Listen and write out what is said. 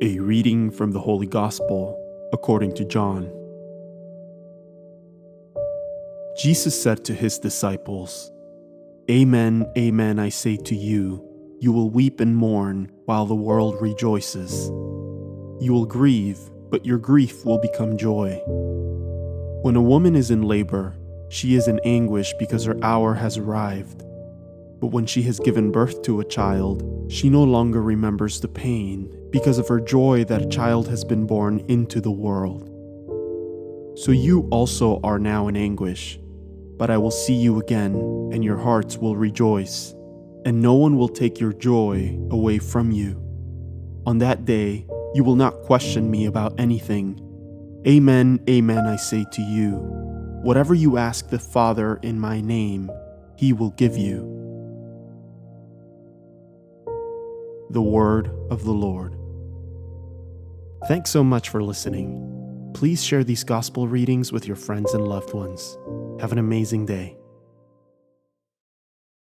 A reading from the Holy Gospel according to John. Jesus said to his disciples, Amen, amen, I say to you, you will weep and mourn while the world rejoices. You will grieve, but your grief will become joy. When a woman is in labor, she is in anguish because her hour has arrived. But when she has given birth to a child, she no longer remembers the pain because of her joy that a child has been born into the world. So you also are now in anguish, but I will see you again, and your hearts will rejoice, and no one will take your joy away from you. On that day, you will not question me about anything. Amen, amen, I say to you. Whatever you ask the Father in my name, he will give you. The Word of the Lord. Thanks so much for listening. Please share these gospel readings with your friends and loved ones. Have an amazing day.